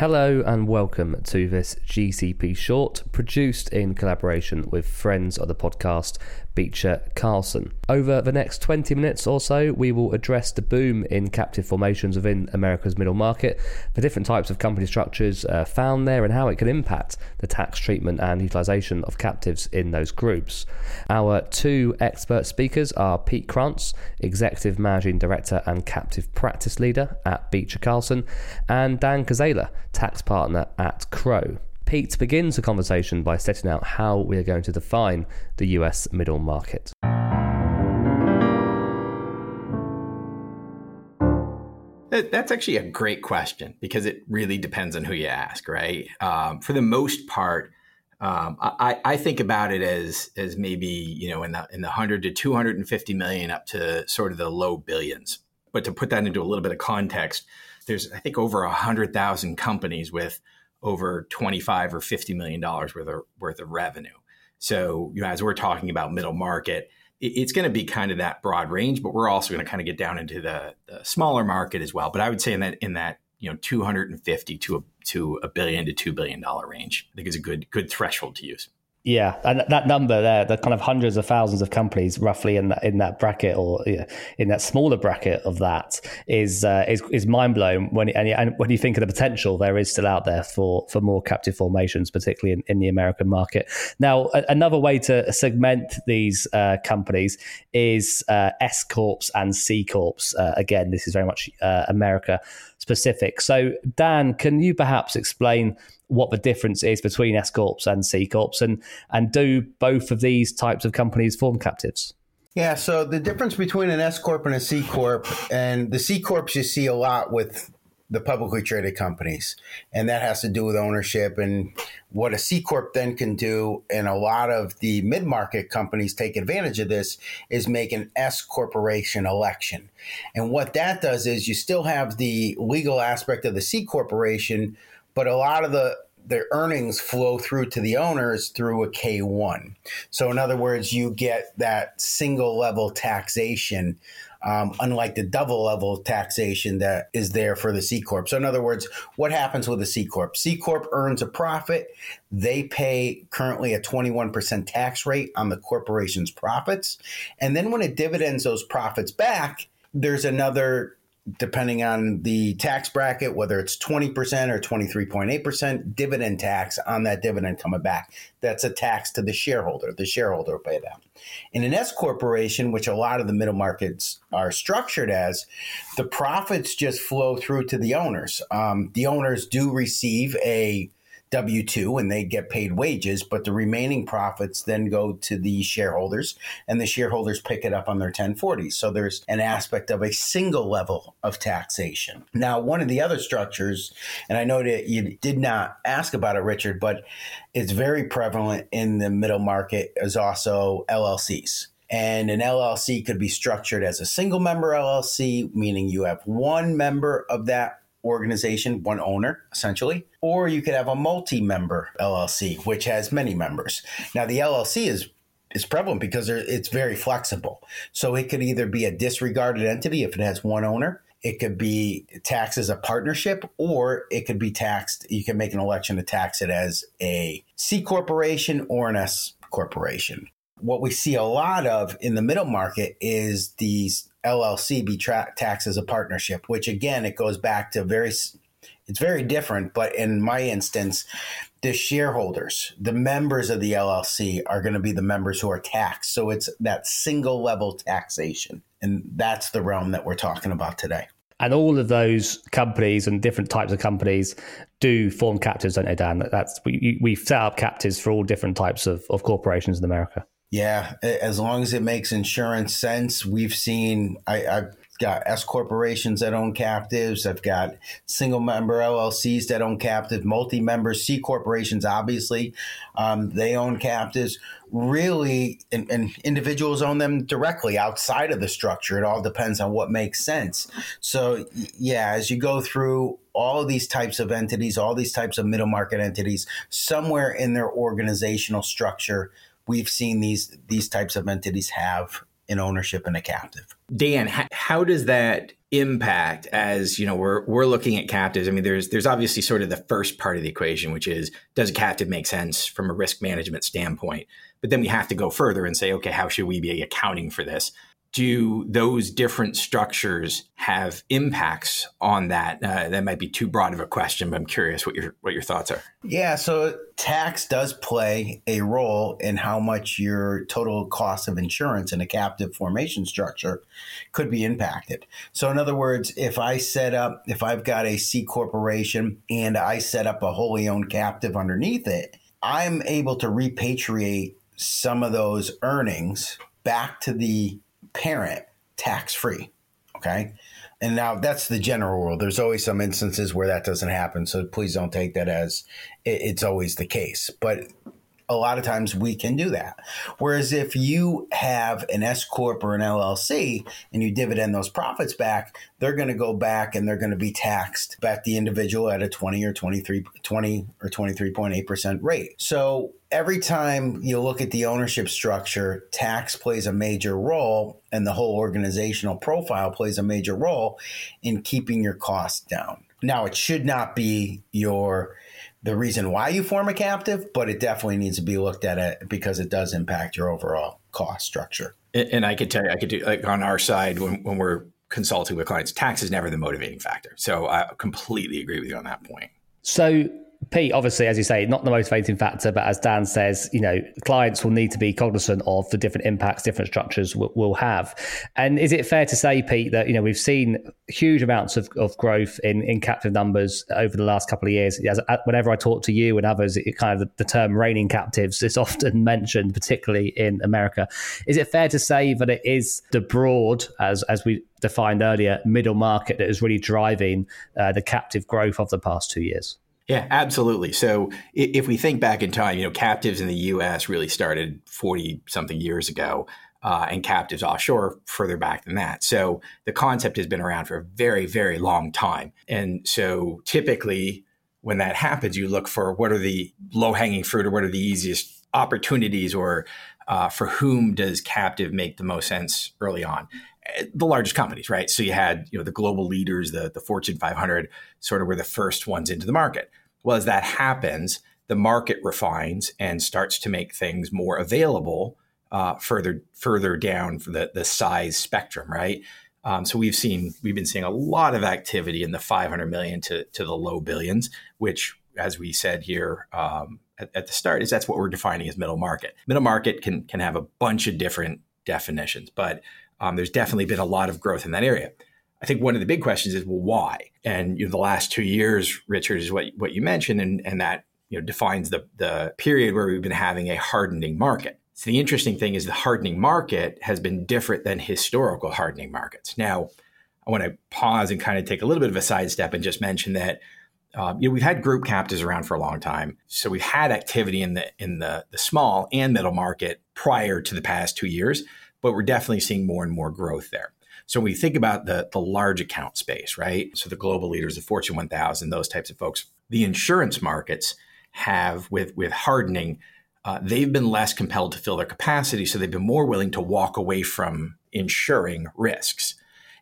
Hello and welcome to this GCP short, produced in collaboration with friends of the podcast, Beecher Carlson. Over the next 20 minutes or so, we will address the boom in captive formations within America's middle market, the different types of company structures uh, found there, and how it can impact the tax treatment and utilization of captives in those groups. Our two expert speakers are Pete Krantz, Executive Managing Director and Captive Practice Leader at Beecher Carlson, and Dan Kusaila, tax partner at Crowe. Pete begins the conversation by setting out how we are going to define the US middle market. That's actually a great question because it really depends on who you ask, right? Um, for the most part, um, I, I, think about it as as maybe you know in the in the hundred to two hundred and fifty million up to sort of the low billions. But to put that into a little bit of context, there's I think over a hundred thousand companies with over 25 or 50 million dollars worth of worth of revenue. So you know, as we're talking about middle market, it, it's going to be kind of that broad range, but we're also going to kind of get down into the, the smaller market as well. But I would say in that in that you know 250 to a to a billion to two billion dollar range, I think is a good good threshold to use. Yeah, and that number there, the kind of hundreds of thousands of companies, roughly in that in that bracket or in that smaller bracket of that, is uh, is is mind blowing when and, and, when you think of the potential there is still out there for for more captive formations, particularly in, in the American market. Now, a, another way to segment these uh, companies is uh, S corps and C corps. Uh, again, this is very much uh, America specific. So, Dan, can you perhaps explain? What the difference is between S corps and C corps, and and do both of these types of companies form captives? Yeah, so the difference between an S corp and a C corp, and the C corps you see a lot with the publicly traded companies, and that has to do with ownership and what a C corp then can do. And a lot of the mid market companies take advantage of this is make an S corporation election, and what that does is you still have the legal aspect of the C corporation but a lot of the the earnings flow through to the owners through a K1. So, in other words, you get that single level taxation, um, unlike the double level taxation that is there for the C Corp. So, in other words, what happens with a C Corp? C Corp earns a profit. They pay currently a 21% tax rate on the corporation's profits. And then when it dividends those profits back, there's another depending on the tax bracket, whether it's 20% or 23.8% dividend tax on that dividend coming back. That's a tax to the shareholder. The shareholder will pay that. In an S corporation, which a lot of the middle markets are structured as, the profits just flow through to the owners. Um, the owners do receive a W 2 and they get paid wages, but the remaining profits then go to the shareholders and the shareholders pick it up on their 1040s. So there's an aspect of a single level of taxation. Now, one of the other structures, and I know that you did not ask about it, Richard, but it's very prevalent in the middle market, is also LLCs. And an LLC could be structured as a single member LLC, meaning you have one member of that organization, one owner, essentially. Or you could have a multi member LLC, which has many members. Now, the LLC is is prevalent because it's very flexible. So it could either be a disregarded entity if it has one owner. It could be taxed as a partnership, or it could be taxed. You can make an election to tax it as a C corporation or an S corporation. What we see a lot of in the middle market is these LLC be tra- taxed as a partnership, which again, it goes back to very, it's very different. But in my instance, the shareholders, the members of the LLC are going to be the members who are taxed. So it's that single level taxation. And that's the realm that we're talking about today. And all of those companies and different types of companies do form captives, don't they, Dan? That's we, we've set up captives for all different types of, of corporations in America. Yeah, as long as it makes insurance sense. We've seen, I, have got S corporations that own captives. I've got single member LLCs that own captive, multi member C corporations, obviously, um, they own captives. Really, and, and, individuals own them directly outside of the structure. It all depends on what makes sense. So, yeah, as you go through all of these types of entities, all these types of middle market entities, somewhere in their organizational structure, we've seen these these types of entities have in ownership in a captive. Dan, how does that impact as you know we're we're looking at captives? I mean, there's there's obviously sort of the first part of the equation, which is does a captive make sense from a risk management standpoint? But then we have to go further and say, okay, how should we be accounting for this? Do those different structures have impacts on that? Uh, that might be too broad of a question, but I'm curious what your what your thoughts are. Yeah, so tax does play a role in how much your total cost of insurance in a captive formation structure could be impacted. So, in other words, if I set up, if I've got a C corporation and I set up a wholly owned captive underneath it, I'm able to repatriate some of those earnings back to the parent tax free. Okay. And now that's the general rule. There's always some instances where that doesn't happen. So please don't take that as it's always the case. But a lot of times we can do that. Whereas if you have an S corp or an LLC and you dividend those profits back, they're going to go back and they're going to be taxed back the individual at a 20 or 23 20 or 23.8% rate. So every time you look at the ownership structure, tax plays a major role and the whole organizational profile plays a major role in keeping your costs down. Now, it should not be your the reason why you form a captive, but it definitely needs to be looked at it because it does impact your overall cost structure. And I could tell you, I could do like on our side when, when we're consulting with clients, tax is never the motivating factor. So I completely agree with you on that point. So Pete, obviously, as you say, not the motivating factor, but as Dan says, you know, clients will need to be cognizant of the different impacts different structures will, have. And is it fair to say, Pete, that you know we've seen huge amounts of, of growth in, in captive numbers over the last couple of years? As, whenever I talk to you and others, it kind of the, the term raining captives is often mentioned, particularly in America. Is it fair to say that it is the broad, as as we defined earlier, middle market that is really driving uh, the captive growth of the past two years? Yeah, absolutely. So if we think back in time, you know, captives in the U.S. really started 40 something years ago. Uh, and captives offshore further back than that. So the concept has been around for a very, very long time. And so typically, when that happens, you look for what are the low hanging fruit or what are the easiest opportunities or uh, for whom does captive make the most sense early on? the largest companies, right? So you had you know the global leaders, the the Fortune 500, sort of were the first ones into the market. Well, as that happens, the market refines and starts to make things more available uh, further further down for the the size spectrum, right? Um, so we've seen we've been seeing a lot of activity in the 500 million to to the low billions, which, as we said here um, at, at the start, is that's what we're defining as middle market. Middle market can can have a bunch of different definitions, but um, there's definitely been a lot of growth in that area. I think one of the big questions is, well, why? And you know, the last two years, Richard, is what what you mentioned, and, and that you know defines the the period where we've been having a hardening market. So the interesting thing is the hardening market has been different than historical hardening markets. Now, I want to pause and kind of take a little bit of a sidestep and just mention that um, you know we've had group captives around for a long time, so we've had activity in the in the the small and middle market prior to the past two years, but we're definitely seeing more and more growth there. So when we think about the, the large account space, right? So the global leaders, the Fortune 1000, those types of folks, the insurance markets have with with hardening, uh, they've been less compelled to fill their capacity, so they've been more willing to walk away from insuring risks.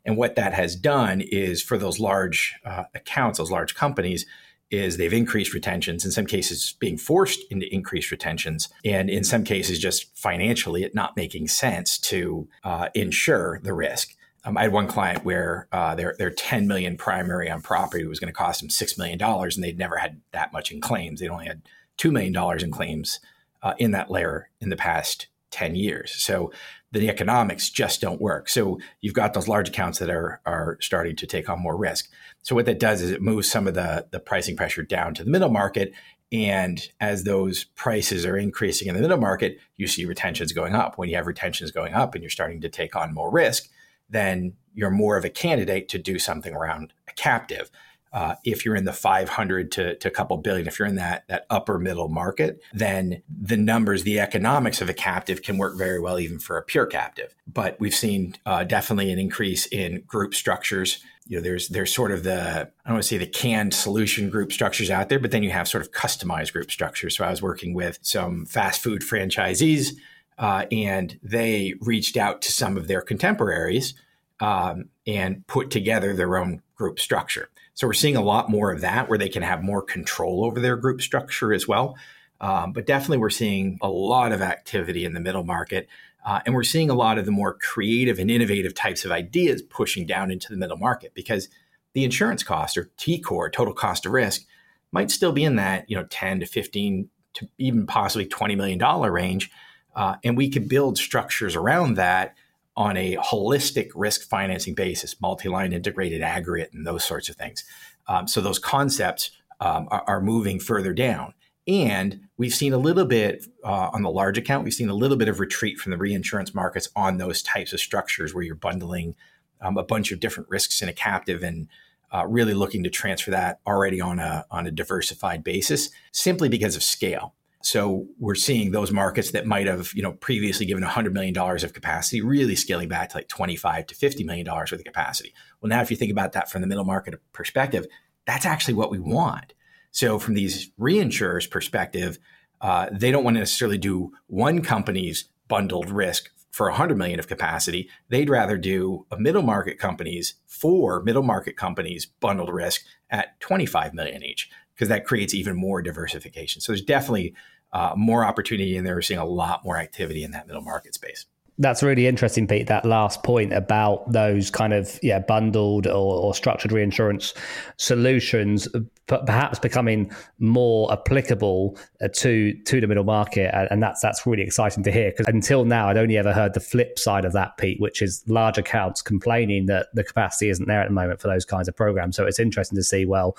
And what that has done is for those large uh, accounts, those large companies, is they've increased retentions, in some cases being forced into increased retentions, and in some cases just financially it not making sense to uh, insure the risk. Um, I had one client where uh, their their 10 million primary on property was going to cost them six million dollars, and they'd never had that much in claims. They'd only had two million dollars in claims uh, in that layer in the past 10 years. So the economics just don't work. So you've got those large accounts that are are starting to take on more risk. So what that does is it moves some of the the pricing pressure down to the middle market. And as those prices are increasing in the middle market, you see retentions going up. When you have retentions going up and you're starting to take on more risk, then you're more of a candidate to do something around a captive. Uh, if you're in the 500 to, to a couple billion, if you're in that that upper middle market, then the numbers, the economics of a captive can work very well even for a pure captive. But we've seen uh, definitely an increase in group structures. You know, there's there's sort of the I don't want to say the canned solution group structures out there, but then you have sort of customized group structures. So I was working with some fast food franchisees uh, and they reached out to some of their contemporaries um, and put together their own group structure. So we're seeing a lot more of that where they can have more control over their group structure as well. Um, but definitely, we're seeing a lot of activity in the middle market. Uh, and we're seeing a lot of the more creative and innovative types of ideas pushing down into the middle market because the insurance cost or TCOR, total cost of risk, might still be in that you know 10 to 15 to even possibly 20 million dollar range. Uh, and we could build structures around that on a holistic risk financing basis, multi-line integrated aggregate, and those sorts of things. Um, so those concepts um, are, are, moving further down. And we've seen a little bit uh, on the large account, we've seen a little bit of retreat from the reinsurance markets on those types of structures where you're bundling um, a bunch of different risks in a captive and uh, really looking to transfer that already on a, on a diversified basis simply because of scale. So we're seeing those markets that might have, you know, previously given $100 million of capacity really scaling back to like 25 to $50 million worth of capacity. Well, now if you think about that from the middle market perspective, that's actually what we want. So from these reinsurers perspective, uh, they don't want to necessarily do one company's bundled risk for 100 million of capacity. They'd rather do a middle market companies for middle market companies bundled risk at 25 million each because that creates even more diversification. So there's definitely uh, more opportunity, and they're seeing a lot more activity in that middle market space. That's really interesting, Pete. That last point about those kind of yeah bundled or, or structured reinsurance solutions, perhaps becoming more applicable uh, to to the middle market, and that's that's really exciting to hear. Because until now, I'd only ever heard the flip side of that, Pete, which is large accounts complaining that the capacity isn't there at the moment for those kinds of programs. So it's interesting to see well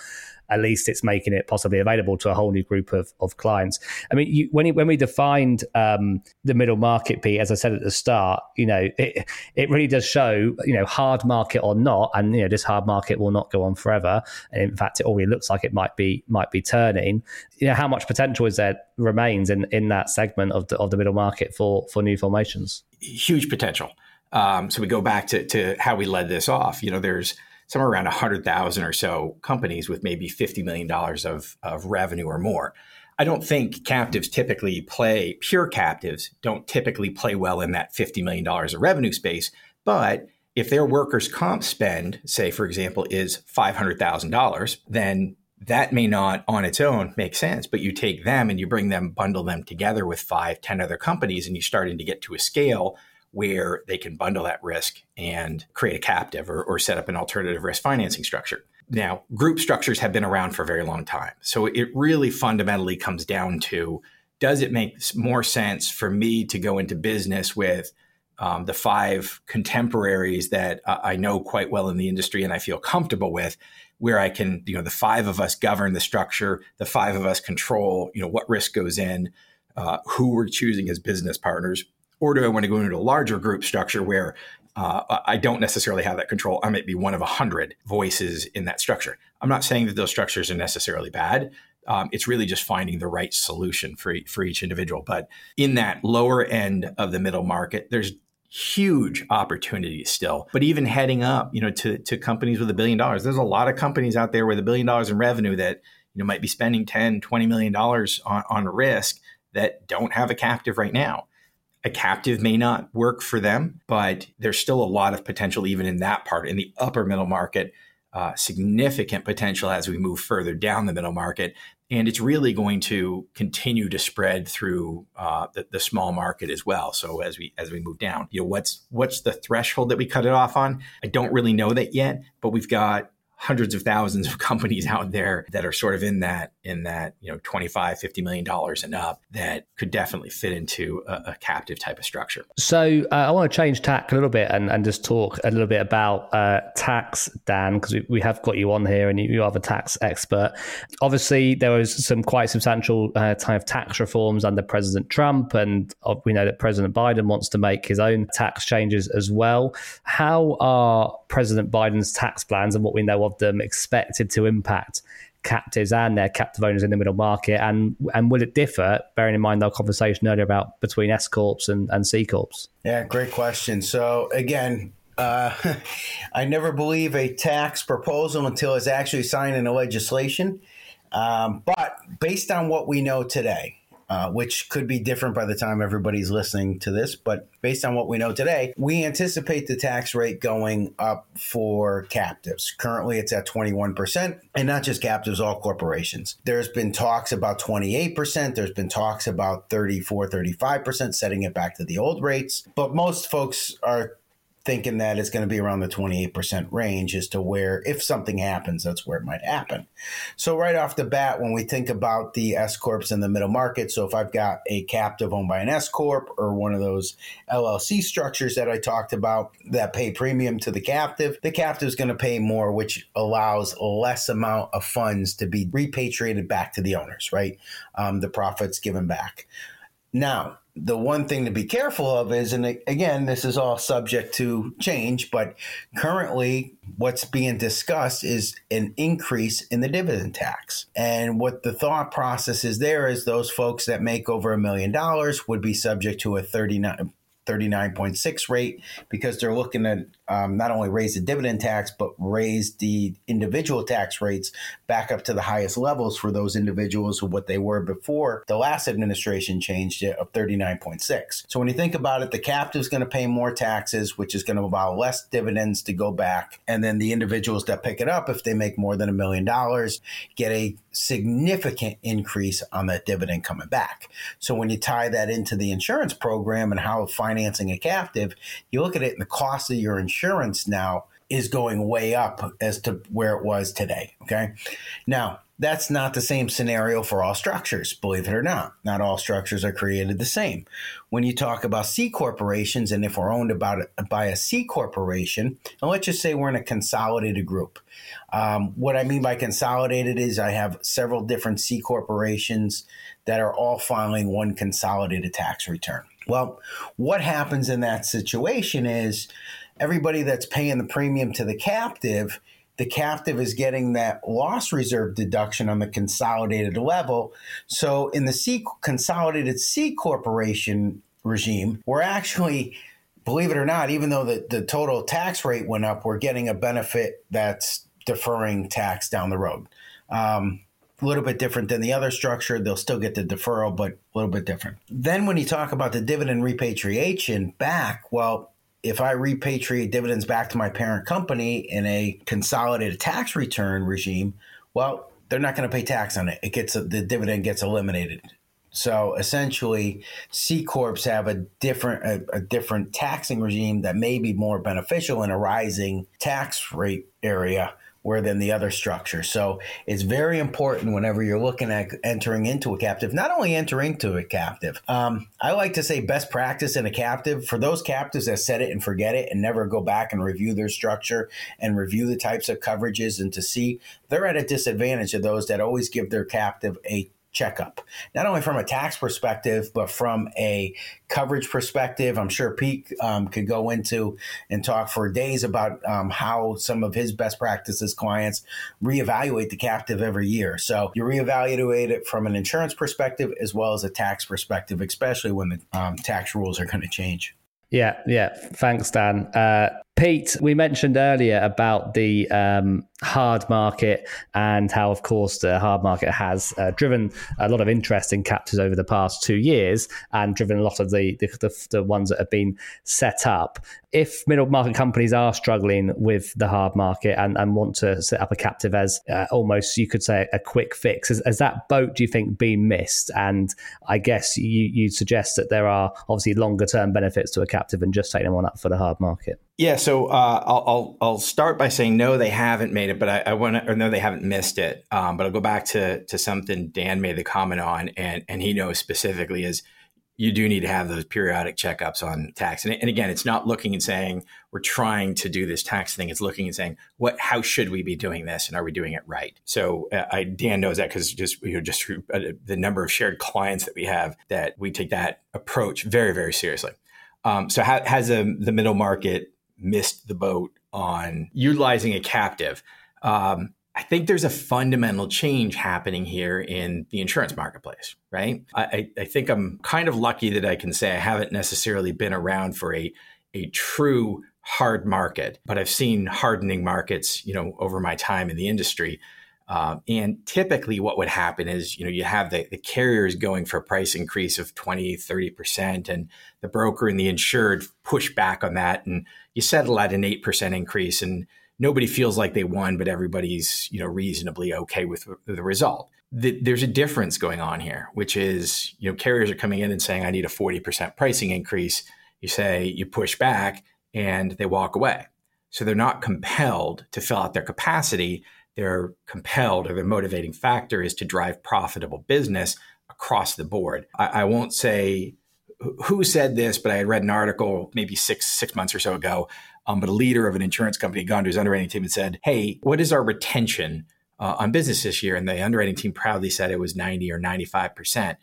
at least it's making it possibly available to a whole new group of, of clients. I mean, you, when when we defined um, the middle market, Pete, as I said at the start, you know, it it really does show, you know, hard market or not, and you know, this hard market will not go on forever. And in fact, it already looks like it might be might be turning. You know, how much potential is there remains in in that segment of the of the middle market for for new formations? Huge potential. Um, so we go back to, to how we led this off. You know, there's somewhere around 100,000 or so companies with maybe $50 million of, of revenue or more. I don't think captives typically play, pure captives don't typically play well in that $50 million of revenue space. But if their workers' comp spend, say, for example, is $500,000, then that may not on its own make sense. But you take them and you bring them, bundle them together with five, ten other companies, and you're starting to get to a scale where they can bundle that risk and create a captive or, or set up an alternative risk financing structure. Now, group structures have been around for a very long time. So it really fundamentally comes down to does it make more sense for me to go into business with um, the five contemporaries that uh, I know quite well in the industry and I feel comfortable with, where I can, you know, the five of us govern the structure, the five of us control, you know, what risk goes in, uh, who we're choosing as business partners, or do I want to go into a larger group structure where uh, I don't necessarily have that control? I might be one of a hundred voices in that structure. I'm not saying that those structures are necessarily bad. Um, it's really just finding the right solution for, for each individual. But in that lower end of the middle market, there's huge opportunities still. But even heading up, you know, to, to companies with a billion dollars, there's a lot of companies out there with a billion dollars in revenue that, you know, might be spending 10, 20 million dollars on, on risk that don't have a captive right now a captive may not work for them, but there's still a lot of potential even in that part. In the upper middle market, uh, significant potential as we move further down the middle market. And it's really going to continue to spread through uh, the, the, small market as well. So as we as we move down, you know, what's what's the threshold that we cut it off on? I don't really know that yet, but we've got hundreds of thousands of companies out there that are sort of in that in that you know 25 50 million dollars and up that could definitely fit into a, a captive type of structure. So uh, i want to change tack a little bit and, and just talk a little bit about uh, tax dan because we, we, have got you on here and you, you are the tax expert. Obviously there was some quite substantial uh, kind of tax reforms under president trump and uh, we know that president biden wants to make his own tax changes as well. How are president biden's tax plans and what we know of them expected to impact captives and their captive owners in the middle market? And and will it differ, bearing in mind our conversation earlier about between S corps and, and C corps? Yeah, great question. So again, uh, I never believe a tax proposal until it's actually signed into legislation. Um, but based on what we know today, uh, which could be different by the time everybody's listening to this. But based on what we know today, we anticipate the tax rate going up for captives. Currently, it's at 21%, and not just captives, all corporations. There's been talks about 28%, there's been talks about 34, 35%, setting it back to the old rates. But most folks are thinking that it's going to be around the 28% range as to where, if something happens, that's where it might happen. So, right off the bat, when we think about the S Corps in the middle market, so if I've got a captive owned by an S Corp or one of those LLC structures that I talked about that pay premium to the captive, the captive is going to pay more, which allows less amount of funds to be repatriated back to the owners, right? Um, the profits given back. Now, the one thing to be careful of is, and again, this is all subject to change, but currently what's being discussed is an increase in the dividend tax. And what the thought process is there is those folks that make over a million dollars would be subject to a 39 39.6 rate because they're looking at um, not only raise the dividend tax, but raise the individual tax rates back up to the highest levels for those individuals of what they were before the last administration changed it of 39.6. So when you think about it, the captive is going to pay more taxes, which is going to allow less dividends to go back. And then the individuals that pick it up, if they make more than a million dollars, get a significant increase on that dividend coming back. So when you tie that into the insurance program and how financing a captive, you look at it and the cost of your insurance insurance now is going way up as to where it was today. Okay. Now, that's not the same scenario for all structures, believe it or not. Not all structures are created the same. When you talk about C corporations, and if we're owned about by a C corporation, and let's just say we're in a consolidated group. Um, what I mean by consolidated is I have several different C corporations that are all filing one consolidated tax return. Well, what happens in that situation is everybody that's paying the premium to the captive, the captive is getting that loss reserve deduction on the consolidated level. So in the C consolidated C corporation regime, we're actually believe it or not, even though the, the total tax rate went up, we're getting a benefit that's deferring tax down the road. Um, a little bit different than the other structure. They'll still get the deferral, but a little bit different. Then, when you talk about the dividend repatriation back, well, if I repatriate dividends back to my parent company in a consolidated tax return regime, well, they're not going to pay tax on it. It gets the dividend gets eliminated. So essentially, C corps have a different a, a different taxing regime that may be more beneficial in a rising tax rate area where than the other structure. So it's very important whenever you're looking at entering into a captive, not only enter into a captive. Um, I like to say best practice in a captive for those captives that set it and forget it and never go back and review their structure and review the types of coverages and to see they're at a disadvantage of those that always give their captive a checkup, not only from a tax perspective, but from a coverage perspective. I'm sure Pete um, could go into and talk for days about um, how some of his best practices clients reevaluate the captive every year. So you reevaluate it from an insurance perspective as well as a tax perspective, especially when the um, tax rules are going to change. Yeah, yeah. Thanks, Dan. Uh, Pete, we mentioned earlier about the um, hard market and how, of course, the hard market has uh, driven a lot of interest in captors over the past two years and driven a lot of the, the, the, ones that have been set up. If middle market companies are struggling with the hard market and, and want to set up a captive as uh, almost, you could say, a quick fix, has, has, that boat, do you think, been missed? And I guess you, you suggest that there are obviously longer term benefits to a captive and just taking one up for the hard market. Yeah, so uh, I'll, I'll, I'll start by saying no, they haven't made it, but I, I want to, or no, they haven't missed it. Um, but I'll go back to to something Dan made the comment on, and and he knows specifically is you do need to have those periodic checkups on tax. And, and again, it's not looking and saying we're trying to do this tax thing. It's looking and saying what, how should we be doing this, and are we doing it right? So uh, I, Dan knows that because just you know just uh, the number of shared clients that we have that we take that approach very very seriously. Um, so how, has the middle market missed the boat on utilizing a captive. Um, I think there's a fundamental change happening here in the insurance marketplace, right? I, I, think I'm kind of lucky that I can say I haven't necessarily been around for a, a true hard market, but I've seen hardening markets, you know, over my time in the industry. Um, and typically what would happen is, you know, you have the, the carriers going for a price increase of 20, 30%, and the broker and the insured push back on that. And you settle at an 8% increase and nobody feels like they won, but everybody's, you know, reasonably okay with the result. The, there's a difference going on here, which is, you know, carriers are coming in and saying, I need a 40% pricing increase. You say, you push back and they walk away. So they're not compelled to fill out their capacity they're compelled or their motivating factor is to drive profitable business across the board. I, I won't say who said this, but I had read an article maybe six six months or so ago. Um, but a leader of an insurance company gone to his underwriting team and said, "Hey, what is our retention uh, on business this year?" And the underwriting team proudly said it was ninety or ninety five percent.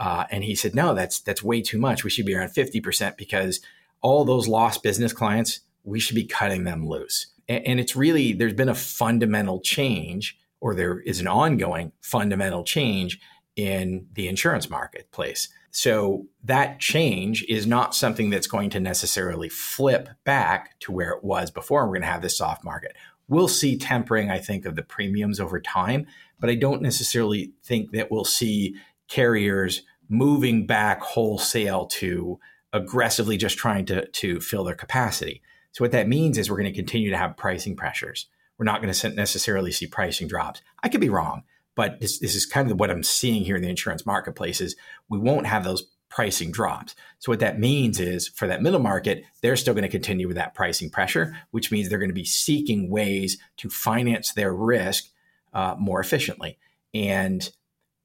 Uh, and he said, "No, that's that's way too much. We should be around fifty percent because all those lost business clients, we should be cutting them loose." And it's really there's been a fundamental change or there is an ongoing fundamental change in the insurance marketplace. So that change is not something that's going to necessarily flip back to where it was before. We're going to have this soft market. We'll see tempering i think of the premiums over time but i don't necessarily think that we'll see carriers moving back wholesale to aggressively just trying to, to fill their capacity so what that means is we're going to continue to have pricing pressures. We're not going to necessarily see pricing drops. I could be wrong, but this, this is kind of what I'm seeing here in the insurance marketplace is we won't have those pricing drops. So what that means is for that middle market, they're still going to continue with that pricing pressure, which means they're going to be seeking ways to finance their risk uh, more efficiently. And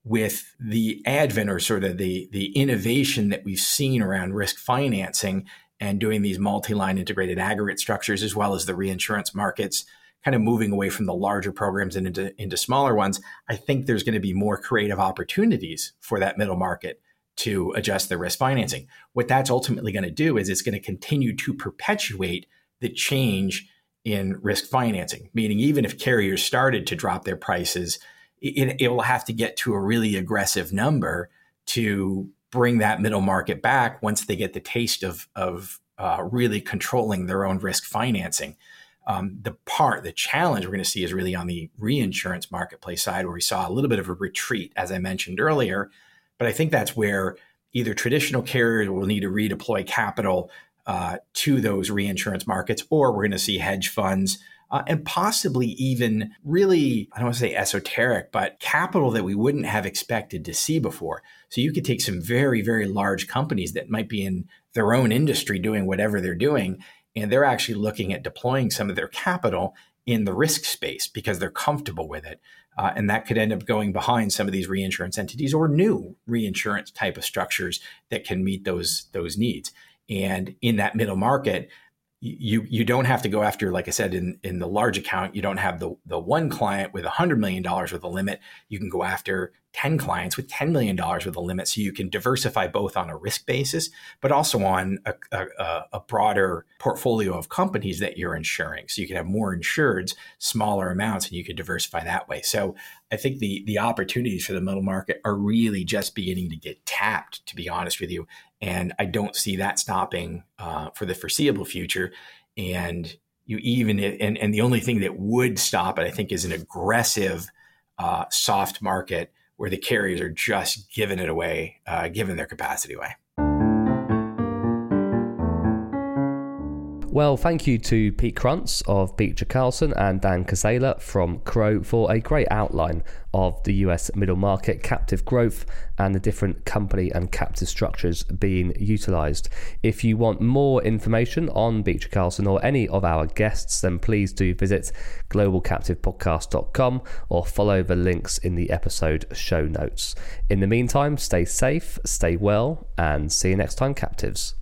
with the advent or sort of the the innovation that we've seen around risk financing and doing these multi-line integrated aggregate structures as well as the reinsurance markets kind of moving away from the larger programs and into, into smaller ones i think there's going to be more creative opportunities for that middle market to adjust their risk financing. What that's ultimately going to do is it's going to continue to perpetuate the change in risk financing meaning even if carriers started to drop their prices it, it will have to get to a really aggressive number to bring that middle market back once they get the taste of of uh, really controlling their own risk financing. Um, the part, the challenge we're going to see is really on the reinsurance marketplace side, where we saw a little bit of a retreat, as I mentioned earlier. But I think that's where either traditional carriers will need to redeploy capital uh, to those reinsurance markets, or we're going to see hedge funds uh, and possibly even really, I don't want to say esoteric, but capital that we wouldn't have expected to see before. So you could take some very, very large companies that might be in their own industry doing whatever they're doing, and they're actually looking at deploying some of their capital in the risk space because they're comfortable with it. Uh, and that could end up going behind some of these reinsurance entities or new reinsurance type of structures that can meet those those needs. And in that middle market, you you don't have to go after like i said in in the large account you don't have the the one client with a hundred million dollars with a limit. You can go after 10 clients with $10 million with a limit so you can diversify both on a risk basis but also on a, a, a broader portfolio of companies that you're insuring. So you can have more insureds smaller amounts and you can diversify that way. So i think the the opportunities for the middle market are really just beginning to get tapped to be honest with you and I don't see that stopping uh, for the foreseeable future. And you even and and the only thing that would stop it, I think, is an aggressive uh, soft market where the carriers are just giving it away, uh, giving their capacity away. Well, thank you to Pete Krantz of Beecher Carlson and Dan Kusaila from Crowe for a great outline of the US middle market captive growth and the different company and captive structures being utilized. If you want more information on Beecher Carlson or any of our guests, then please do visit globalcaptivepodcast.com or follow the links in the episode show notes. In the meantime, stay safe, stay well, and see you next time, captives.